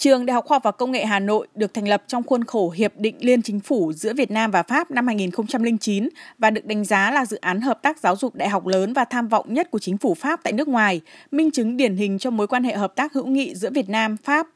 Trường Đại học Khoa học và Công nghệ Hà Nội được thành lập trong khuôn khổ Hiệp định Liên Chính phủ giữa Việt Nam và Pháp năm 2009 và được đánh giá là dự án hợp tác giáo dục đại học lớn và tham vọng nhất của chính phủ Pháp tại nước ngoài, minh chứng điển hình cho mối quan hệ hợp tác hữu nghị giữa Việt Nam, Pháp.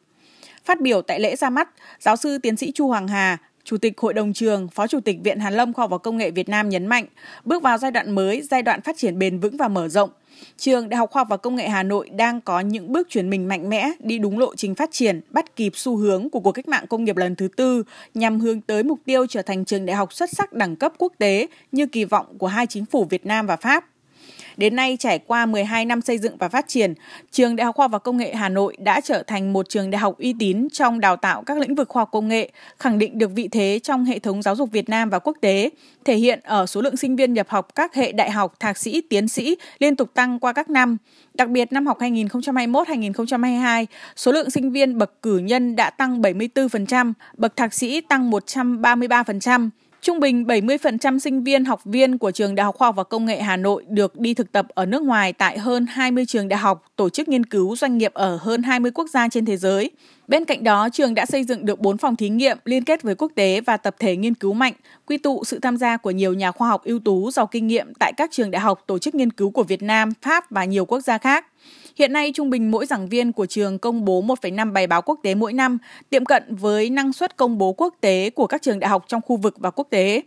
Phát biểu tại lễ ra mắt, giáo sư tiến sĩ Chu Hoàng Hà, Chủ tịch Hội đồng trường, Phó Chủ tịch Viện Hàn Lâm Khoa học và Công nghệ Việt Nam nhấn mạnh, bước vào giai đoạn mới, giai đoạn phát triển bền vững và mở rộng. Trường Đại học Khoa học và Công nghệ Hà Nội đang có những bước chuyển mình mạnh mẽ đi đúng lộ trình phát triển, bắt kịp xu hướng của cuộc cách mạng công nghiệp lần thứ tư nhằm hướng tới mục tiêu trở thành trường đại học xuất sắc đẳng cấp quốc tế như kỳ vọng của hai chính phủ Việt Nam và Pháp. Đến nay, trải qua 12 năm xây dựng và phát triển, Trường Đại học Khoa học và Công nghệ Hà Nội đã trở thành một trường đại học uy tín trong đào tạo các lĩnh vực khoa học công nghệ, khẳng định được vị thế trong hệ thống giáo dục Việt Nam và quốc tế, thể hiện ở số lượng sinh viên nhập học các hệ đại học, thạc sĩ, tiến sĩ liên tục tăng qua các năm. Đặc biệt năm học 2021-2022, số lượng sinh viên bậc cử nhân đã tăng 74%, bậc thạc sĩ tăng 133%. Trung bình 70% sinh viên học viên của trường Đại học Khoa học và Công nghệ Hà Nội được đi thực tập ở nước ngoài tại hơn 20 trường đại học, tổ chức nghiên cứu doanh nghiệp ở hơn 20 quốc gia trên thế giới. Bên cạnh đó, trường đã xây dựng được 4 phòng thí nghiệm liên kết với quốc tế và tập thể nghiên cứu mạnh, quy tụ sự tham gia của nhiều nhà khoa học ưu tú giàu kinh nghiệm tại các trường đại học, tổ chức nghiên cứu của Việt Nam, Pháp và nhiều quốc gia khác. Hiện nay, trung bình mỗi giảng viên của trường công bố 1,5 bài báo quốc tế mỗi năm, tiệm cận với năng suất công bố quốc tế của các trường đại học trong khu vực và quốc tế.